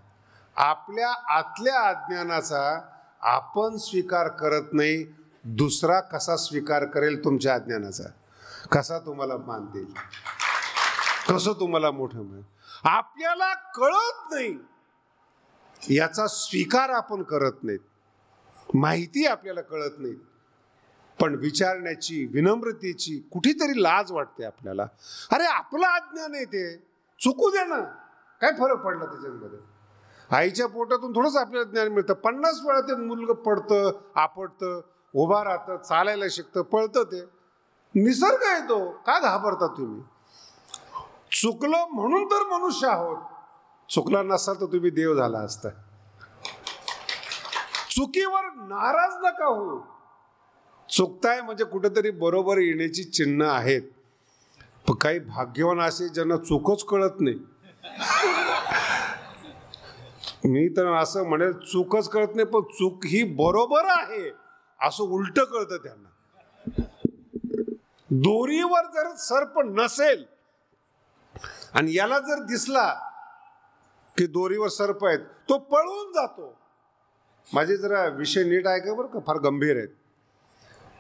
आपल्या आतल्या अज्ञानाचा आपण स्वीकार करत नाही दुसरा कसा स्वीकार करेल तुमच्या अज्ञानाचा कसा तुम्हाला मान देईल? कसं तुम्हाला मोठं मिळेल? आपल्याला कळत नाही. याचा स्वीकार आपण करत नाहीत. माहिती आपल्याला कळत नाही. पण विचारण्याची विनम्रतेची कुठेतरी लाज वाटते आपल्याला. अरे आपलं अज्ञान आहे ते. चुकू दे ना. काय फरक पडला त्याच्यामध्ये? आईच्या पोटातून थोडंच आपल्याला ज्ञान मिळतं. पन्नास वेळा ते मुलगं पडतं आपटतं. उभा राहतं चालायला शिकतं पळतं ते. निसर्ग आहे तो. का घाबरता तुम्ही? चुकलं म्हणून तर मनुष्य आहोत. चुकला नसाल तर तुम्ही देव झाला असता. चुकीवर नाराज नका हो चुकताय म्हणजे कुठेतरी बरोबर येण्याची चिन्ह आहेत. काही भाग्यवान असे ज्यांना चुकच कळत नाही. मी तर असं म्हणेल चूकच कळत नाही पण चूक ही बरोबर आहे. असं उलट कळतं त्यांना. दोरीवर जर सर्प नसेल आणि याला जर दिसला की दोरीवर सर्प आहेत तो पळून जातो. माझे जरा विषय नीट आहे का बरं का? फार गंभीर आहेत.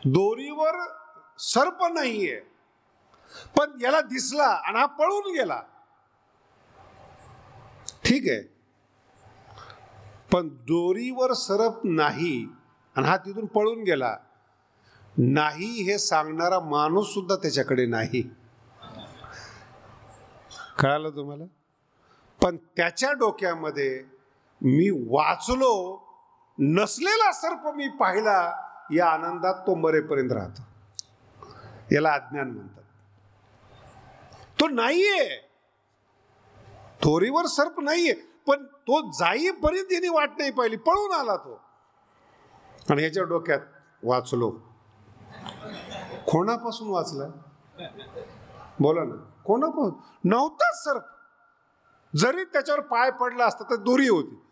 दोरीवर सर्प नाहीये पण याला दिसला आणि हा पळून गेला. ठीक आहे. पण दोरीवर सरप नाही आणि हा तिथून पळून गेला. नाही हे सांगणारा माणूस सुद्धा त्याच्याकडे नाही. कळालं तुम्हाला? पण त्याच्या डोक्यामध्ये मी वाचलो नसलेला सर्प मी पाहिला या आनंदात तो मरेपर्यंत राहतो. याला अज्ञान म्हणतात. तो नाहीये. थोरीवर सर्प नाहीये पण तो जाईपर्यंत याने वाट नाही पाहिली पळून आला तो. आणि ह्याच्या डोक्यात वाचलो. कोणापासून वाचला. बोला ना. कोणापासून नव्हताच सर्प जरी त्याच्यावर पाय पडला असता तर दुरी होती.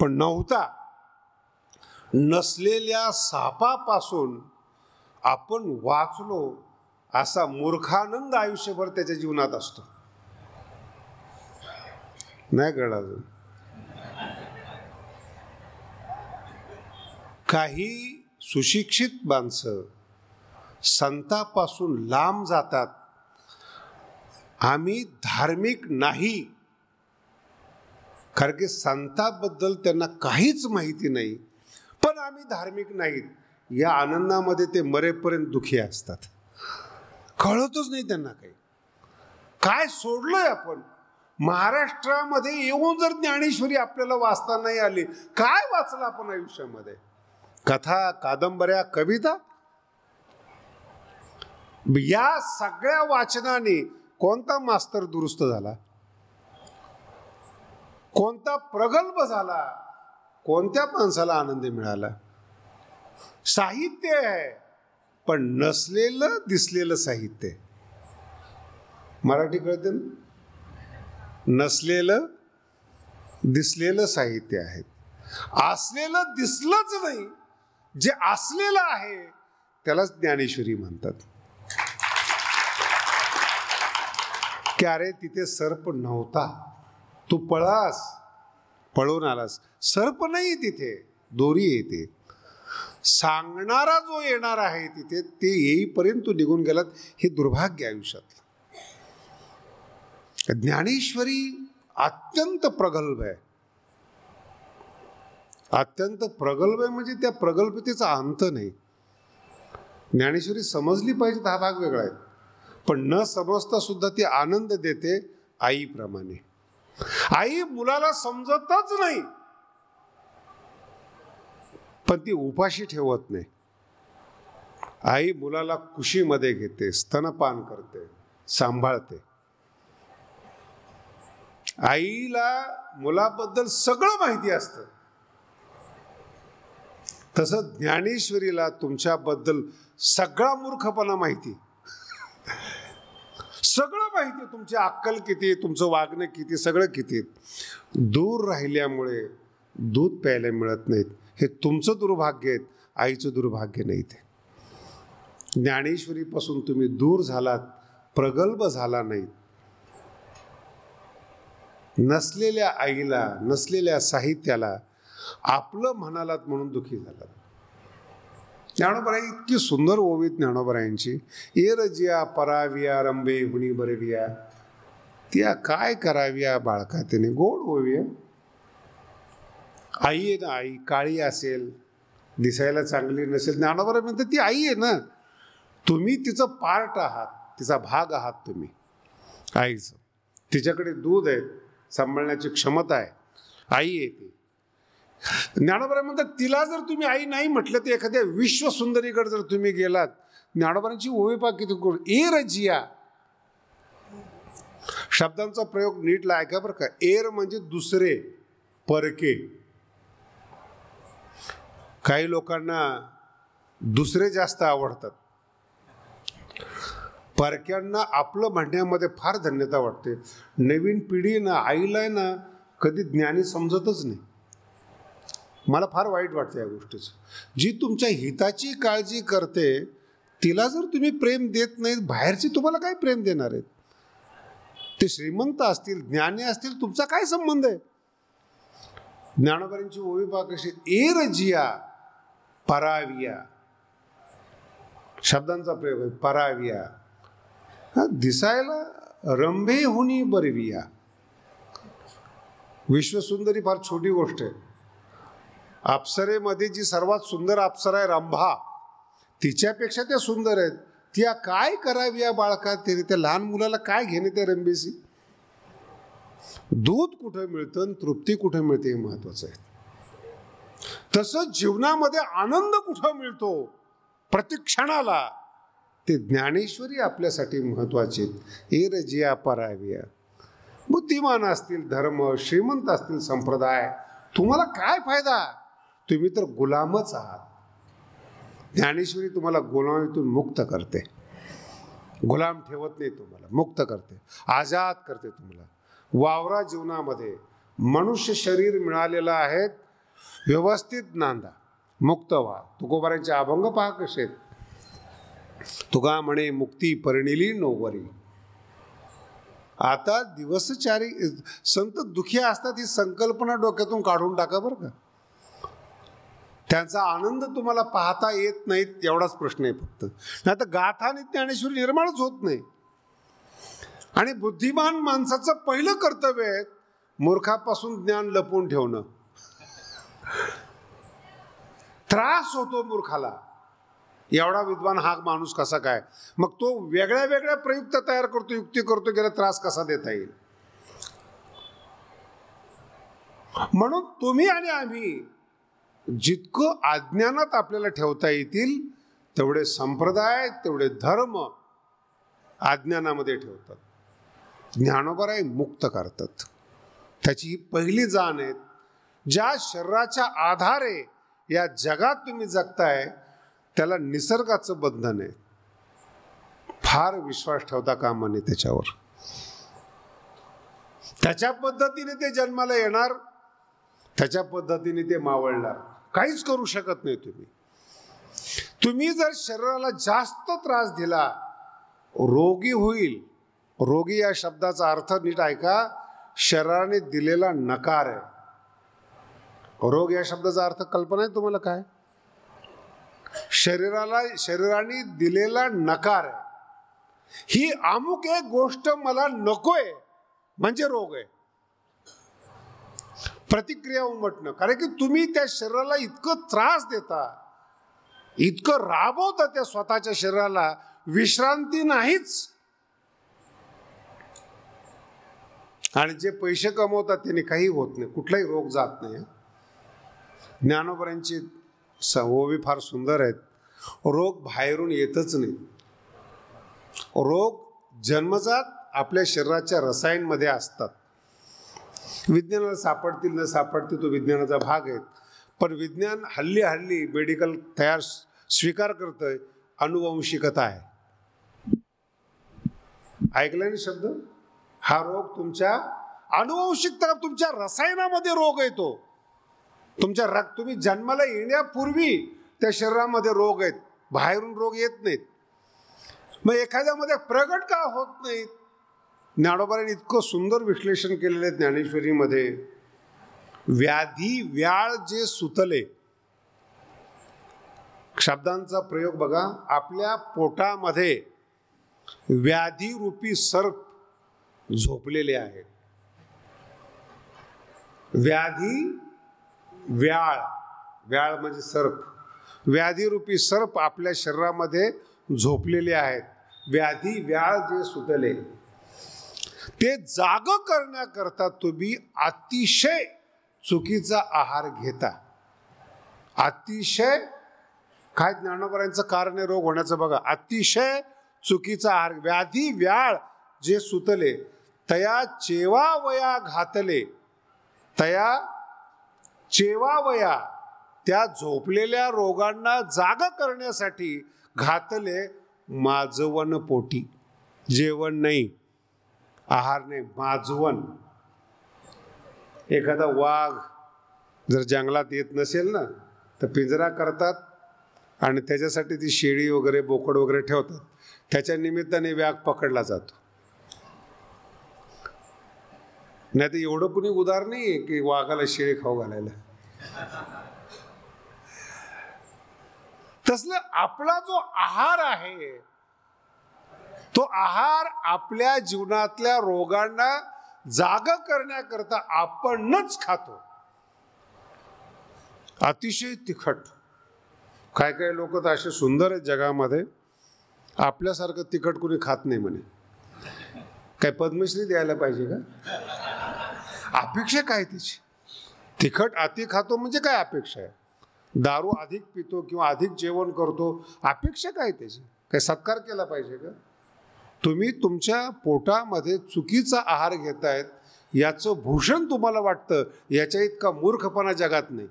पण नव्हता. नसलेल्या सापापासून आपण वाचलो असा मूर्खानंद आयुष्यभर त्याच्या जीवनात असतो. नाही कळलं अजून? काही सुशिक्षित माणसं संतापासून लांब जातात. आम्ही धार्मिक नाही. कारण की संताबद्दल त्यांना काहीच माहिती नाही. पण आम्ही धार्मिक नाहीत या आनंदामध्ये ते मरेपर्यंत दुखी असतात. कळतच नाही त्यांना काही. काय सोडलंय आपण? महाराष्ट्रामध्ये येऊन जर ज्ञानेश्वरी आपल्याला वाचता नाही आली काय वाचलं आपण आयुष्यामध्ये? कथा कादंबऱ्या कविता? या सगळ्या वाचनाने कोणता मास्तर दुरुस्त झाला? कोणता प्रगल्भ झाला? कोणत्या माणसाला आनंद मिळाला? साहित्य आहे पण नसलेलं दिसलेलं साहित्य मराठी कळते ना? नसलेलं दिसलेलं साहित्य आहे. असलेलं दिसलंच नाही. जे असलेलं आहे त्यालाच ज्ञानेश्वरी म्हणतात. की अरे तिथे सर्प नव्हता? तू पळास पळून आलास. सर्प नाही तिथे दोरी येते. सांगणारा जो येणार आहे तिथे ते येईपर्यंत तू निघून गेलात हे दुर्भाग्य आयुष्यातलं ज्ञानेश्वरी अत्यंत प्रगल्भ आहे. अत्यंत प्रगल्भ आहे म्हणजे त्या प्रगल्भतेचा अंत नाही. ज्ञानेश्वरी समजली पाहिजे हा भाग वेगळा आहे. पण न समजता सुद्धा ती आनंद देते आईप्रमाणे. आई मुलाला समजतच नाही. पण ती उपाशी ठेवत नाही. आई मुलाला कुशीमध्ये घेते स्तनपान करते सांभाळते. आईला मुलाबद्दल सगळं माहिती असतं. तसं ज्ञानेश्वरीला तुमच्याबद्दल सगळा मूर्खपणा माहिती. सगळं माहिती तुमची अक्कल किती तुमचं वागणं किती सगळं किती. दूर राहिल्यामुळे दूध प्यायला मिळत नाहीत. हे तुमचं दुर्भाग्य आहे आईचं दुर्भाग्य नाही ते. ज्ञानेश्वरीपासून तुम्ही दूर झालात प्रगल्भ झाला नाहीत. नसलेल्या आईला नसलेल्या साहित्याला आपलं म्हणालात म्हणून दुखी झालात. ज्ञानोबराई इतकी सुंदर ओवी ज्ञानोबरायांची. एरजिया रजिया पराविया रंबे हुणी बरविया. त्या काय कराव्या बाळका त्याने गोड ओवी आई आहे ना आई काळी असेल दिसायला चांगली नसेल. ज्ञानोबराई म्हणते ती आई आहे ना. तुम्ही तिचं पार्ट आहात. तिचा भाग आहात तुम्ही. आईचं. तिच्याकडे दूध आहे. सांभाळण्याची क्षमता आहे. आई आहे ती. ज्ञानोबराय म्हणतात तिला जर तुम्ही आई नाही म्हटलं तर एखाद्या विश्वसुंदरीकडे जर तुम्ही गेलात ज्ञानोबरांची ओवीपा किती करून ए रजिया. शब्दांचा प्रयोग नीटला ऐका बरं का. एर म्हणजे दुसरे परके. काही लोकांना दुसरे जास्त आवडतात. परक्यांना आपलं म्हणण्यामध्ये फार धन्यता वाटते. नवीन पिढीनं आईला ना कधी ज्ञानी समजतच नाही. मला फार वाईट वाटतं या गोष्टीचं. जी तुमच्या हिताची काळजी करते तिला जर तुम्ही प्रेम देत नाहीत बाहेरची तुम्हाला काय प्रेम देणार आहेत? ते श्रीमंत असतील ज्ञानी असतील तुमचा काय संबंध आहे? ज्ञानोबारींची ओवी पा कशी एर जिया पराविया. शब्दांचा प्रयोग आहे पराविया. दिसायला रंभे होणी बरविया. विश्वसुंदरी फार छोटी गोष्ट आहे. अप्सरेमध्ये जी सर्वात सुंदर अप्सरा आहे रंभा तिच्यापेक्षा त्या सुंदर आहेत. त्या काय करावी या बाळका ते त्या लहान मुलाला काय घेणे त्या रंबेसी दूध कुठं मिळतं आणि तृप्ती कुठं मिळते हे महत्वाचं आहे. तसंच जीवनामध्ये आनंद कुठं मिळतो? प्रतिक्षणाला ते ज्ञानेश्वरी आपल्यासाठी महत्त्वाचे एर जिया पराविया. बुद्धिमान असतील धर्म श्रीमंत असतील संप्रदाय तुम्हाला काय फायदा? तुम्ही तर गुलामच आहात. ज्ञानेश्वरी तुम्हाला गुलामीतून मुक्त करते. गुलाम ठेवत नाही तुम्हाला मुक्त करते आजाद करते तुम्हाला. वावरा जीवनामध्ये मनुष्य शरीर मिळालेलं आहे व्यवस्थित नांदा मुक्त व्हा. तुकोबारांचे अभंग पहा कसे आहेत. तुगा म्हणे मुक्ती परिणिली नोवरी. आता दिवसचारी संत दुखी असतात ही संकल्पना डोक्यातून काढून टाका बरं का. त्यांचा आनंद तुम्हाला पाहता येत नाहीत एवढाच प्रश्न आहे फक्त. नाही तर गाथा आणि ज्ञानेश्वरी निर्माणच होत नाही. आणि बुद्धिमान माणसाचं पहिलं कर्तव्य आहे मूर्खापासून ज्ञान लपवून ठेवणं. त्रास होतो मूर्खाला. एवढा विद्वान हा माणूस कसा काय? मग तो वेगळ्या वेगळ्या प्रयुक्त तयार करतो युक्ती करतो गेला त्रास कसा देता येईल? म्हणून तुम्ही आणि आम्ही जितकं अज्ञानात आपल्याला ठेवता येतील तेवढे संप्रदाय तेवढे धर्म अज्ञानामध्ये ठेवतात. ज्ञानोबराय मुक्त करतात. त्याची ही पहिली जाण आहे ज्या शरीराच्या आधारे या जगात तुम्ही जगताय त्याला निसर्गाचं बंधन आहे. फार विश्वास ठेवता कामा नये त्याच्यावर. त्याच्या पद्धतीने ते जन्माला येणार त्याच्या पद्धतीने ते मावळणार. काहीच करू शकत नाही तुम्ही. तुम्ही जर शरीराला जास्त त्रास दिला रोगी होईल. रोगी या शब्दाचा अर्थ नीट ऐका शरीराने दिलेला नकार आहे. रोग या शब्दाचा अर्थ कल्पना आहे तुम्हाला काय? शरीराला शरीराने दिलेला नकार आहे. ही अमुक एक गोष्ट मला नकोय म्हणजे रोग आहे. प्रतिक्रिया उमटणं. कारण की तुम्ही त्या शरीराला इतकं त्रास देता इतकं राबवता त्या स्वतःच्या शरीराला विश्रांती नाहीच. आणि जे पैसे कमवतात त्याने काही होत नाही कुठलाही रोग जात नाही. ज्ञानोबरांची ओवी फार सुंदर आहेत. रोग बाहेरून येतच नाही. रोग जन्मजात आपल्या शरीराच्या रसायनमध्ये असतात. विज्ञानाला सापडतील न सापडतील तो विज्ञानाचा भाग आहे. पण विज्ञान हल्ली हल्ली मेडिकल तयार स्वीकार करतंय अनुवंशिकता आहे. ऐकला ना शब्द? हा रोग तुमच्या अनुवंशिकता तुमच्या रसायनामध्ये रोग येतो तुमच्या रक्त तुम्ही जन्माला येण्यापूर्वी त्या शरीरामध्ये रोग आहेत. बाहेरून रोग येत नाहीत. मग एखाद्यामध्ये प्रगट का होत नाहीत? ज्ञानोबाने इतकं सुंदर विश्लेषण केलेलं आहे ज्ञानेश्वरीमध्ये. व्याधी व्याळ जे सुतले शब्दांचा प्रयोग बघा. आपल्या पोटामध्ये व्याधीरूपी सर्प झोपलेले आहे व्याधी व्याळ व्याळ म्हणजे सर्प. व्याधीरूपी सर्प आपल्या शरीरामध्ये झोपलेले आहेत. व्याधी व्याळ जे सुतले ते जाग करण्याकरता तुम्ही अतिशय चुकीचा आहार घेता. अतिशय काय ज्ञानोबरांचं कारण आहे रोग होण्याचं बघा. अतिशय चुकीचा आहार व्याधी व्याळ जे सुतले तया चेवावया घातले तया चेवावया त्या झोपलेल्या रोगांना जाग करण्यासाठी घातले माजवन पोटी जेवण नाही. आहारने माजवण एखादा वाघ जर जंगलात येत नसेल ना तर पिंजरा करतात आणि त्याच्यासाठी ती शेळी वगैरे बोकड वगैरे ठेवतात. त्याच्या निमित्ताने व्याग पकडला जातो. नाही तर एवढं कुणी उदार नाही की वाघाला शेळी खाऊ घालायला. तसलं आपला जो आहार आहे तो आहार आपल्या जीवनातल्या रोगांना जाग करण्याकरता आपणच खातो. अतिशय तिखट. काय काय लोक तर असे सुंदर आहेत जगामध्ये. आपल्यासारखं तिखट कोणी खात नाही म्हणे. काय पद्मश्री द्यायला पाहिजे का? अपेक्षा काय त्याची तिखट अति खातो म्हणजे काय अपेक्षा आहे? दारू अधिक पितो किंवा अधिक जेवण करतो अपेक्षा काय त्याची? काय सत्कार केला पाहिजे का? तुम्ही तुमच्या पोटामध्ये चुकीचा आहार घेतायत याचं भूषण तुम्हाला वाटतं याच्या इतका मूर्खपणा जगात नाही.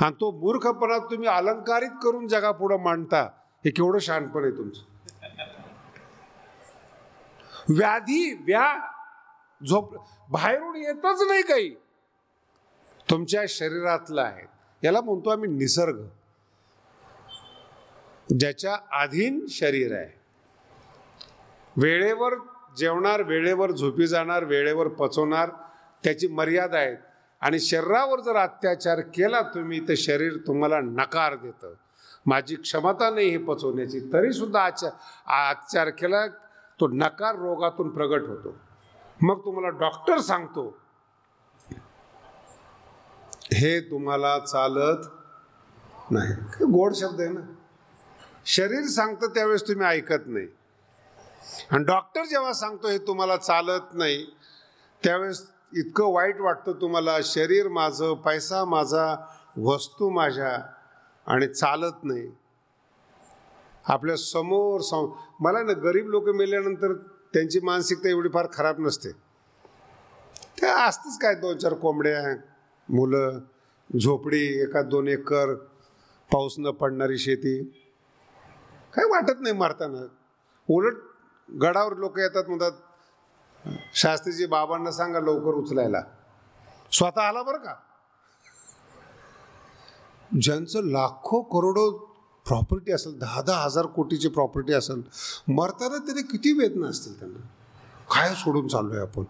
आणि तो मूर्खपणा तुम्ही अलंकारित करून जगापुढं मांडता हे केवढं शहाणपण आहे तुमचं. व्याधी व्या झोप बाहेरून येतच नाही काही. तुमच्या शरीरातलं आहे. याला म्हणतो आम्ही निसर्ग. ज्याच्या अधीन शरीर आहे. वेळेवर जेवणार वेळेवर झोपी जाणार वेळेवर पचवणार त्याची मर्यादा आहे. आणि शरीरावर जर अत्याचार केला तुम्ही तर शरीर तुम्हाला नकार देतं. माझी क्षमता नाही हे पचवण्याची तरीसुद्धा आचार आचार अत्याचार केला तो नकार रोगातून प्रगट होतो. मग तुम्हाला डॉक्टर सांगतो हे तुम्हाला चालत नाही. गोड शब्द आहे ना. शरीर सांगतं त्यावेळेस तुम्ही ऐकत नाही. आणि डॉक्टर जेव्हा सांगतो हे तुम्हाला चालत नाही त्यावेळेस इतकं वाईट वाटतं तुम्हाला. शरीर माझं पैसा माझा वस्तू माझ्या आणि चालत नाही. आपल्यासमोर सम मला ना गरीब लोक मेल्यानंतर त्यांची मानसिकता एवढी फार खराब नसते. ते असतेच काय दोन चार कोंबड्या मुलं झोपडी एका दोन एकर पाऊस न पडणारी शेती. काय वाटत नाही मारताना. उलट गडावर लोक येतात म्हणतात शास्त्रीजी बाबांना सांगा लवकर उचलायला. स्वतः आला बरं का? ज्यांचं लाखो करोडो प्रॉपर्टी असेल दहा दहा हजार कोटीची प्रॉपर्टी असेल मरताना तरी किती वेदना असतील त्यांना? काय सोडून चाललोय आपण?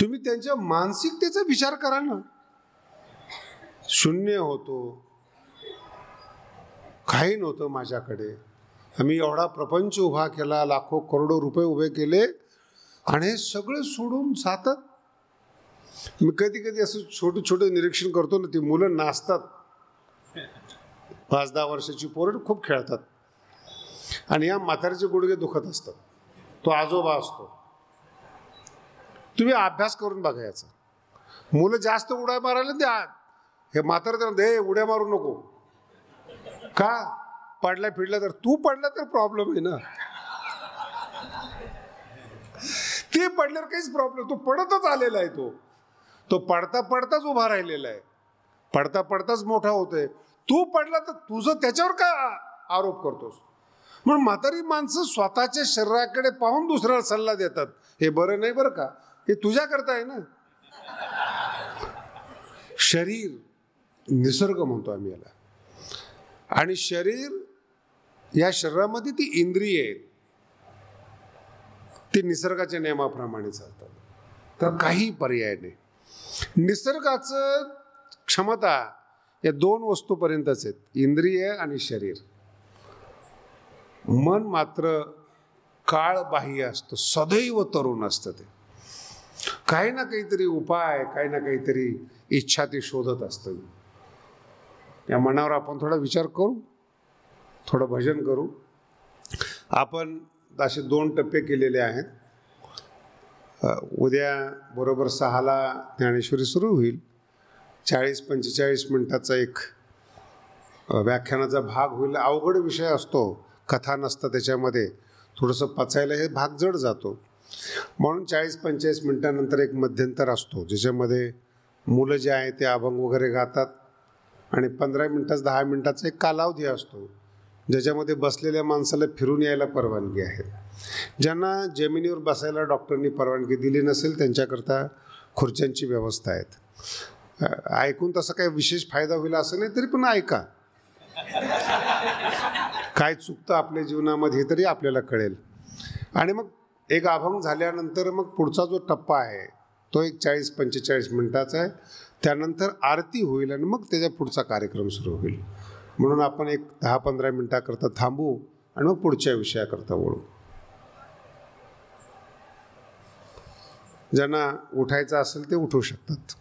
तुम्ही त्यांच्या मानसिकतेचा विचार करा ना. शून्य होतो. काही नव्हतं माझ्याकडे. आम्ही एवढा प्रपंच उभा केला लाखो करोडो रुपये उभे केले आणि हे सगळं सोडून जातात. मी कधी कधी असं छोटं छोटं निरीक्षण करतो ना ती मुलं नाचतात. पाच दहा वर्षाची पोरं खूप खेळतात. आणि या म्हाताऱ्याचे गुडघे दुखत असतात. तो आजोबा असतो. तुम्ही अभ्यास करून बघा याचा. मुलं जास्त उड्या मारायला द्या. हे म्हातारा त्याला दे उड्या मारू नको. का? पडला फिडला तर तू पडला तर प्रॉब्लेम आहे ना. ते पडल्यावर काहीच प्रॉब्लेम तो पडतच आलेला आहे तो. तो पडता पडताच उभा राहिलेला आहे. पडता पडताच मोठा होतोय. तू पडला तर तुझं त्याच्यावर का आरोप करतोस? म्हणून म्हातारी माणसं स्वतःच्या शरीराकडे पाहून दुसऱ्याला सल्ला देतात. हे बरं नाही बरं का? हे तुझ्याकरता आहे ना? शरीर निसर्ग म्हणतो आम्ही याला. आणि शरीर या शरीरामध्ये ती इंद्रिय आहेत. ते निसर्गाच्या नियमाप्रमाणे चालतात. तर काही पर्याय नाही. निसर्गाचं क्षमता या दोन वस्तूपर्यंतच आहेत इंद्रिय आणि शरीर. मन मात्र काळ बाह्य असतं सदैव तरुण असतं ते. काही ना काहीतरी उपाय काही ना काहीतरी इच्छा ते शोधत असतं. या मनावर आपण थोडा विचार करू. थोडं भजन करू. आपण असे दोन टप्पे केलेले आहेत. उद्या बरोबर सहाला ज्ञानेश्वरी सुरू होईल. चाळीस पंचेचाळीस मिनटाचा एक व्याख्यानाचा भाग होईल. अवघड विषय असतो. कथा नसतं त्याच्यामध्ये. थोडंसं पचायला हे भाग जड जातो. म्हणून चाळीस पंचेचाळीस मिनटानंतर एक मध्यंतर असतो. ज्याच्यामध्ये मुलं जे आहे ते अभंग वगैरे गातात आणि पंधरा मिनटाचा दहा मिनटाचा एक कालावधी असतो. ज्याच्यामध्ये बसलेल्या माणसाला फिरून यायला परवानगी आहे. ज्यांना जमिनीवर बसायला डॉक्टरनी परवानगी दिली नसेल त्यांच्याकरता खुर्च्यांची व्यवस्था आहेत. ऐकून तसा काही विशेष फायदा होईल असं नाही तरी पण ऐका. काय चुकतं आपल्या जीवनामध्ये हे तरी आपल्याला कळेल. आणि मग एक अभंग झाल्यानंतर मग पुढचा जो टप्पा आहे तो एक चाळीस पंचेचाळीस मिनटाचा आहे. त्यानंतर आरती होईल आणि मग त्याच्या पुढचा कार्यक्रम सुरू होईल. म्हणून आपण एक दहा पंधरा मिनटाकरता थांबू आणि मग पुढच्या विषयाकरता बोलू ज्यांना उठायचं असेल ते उठू शकतात.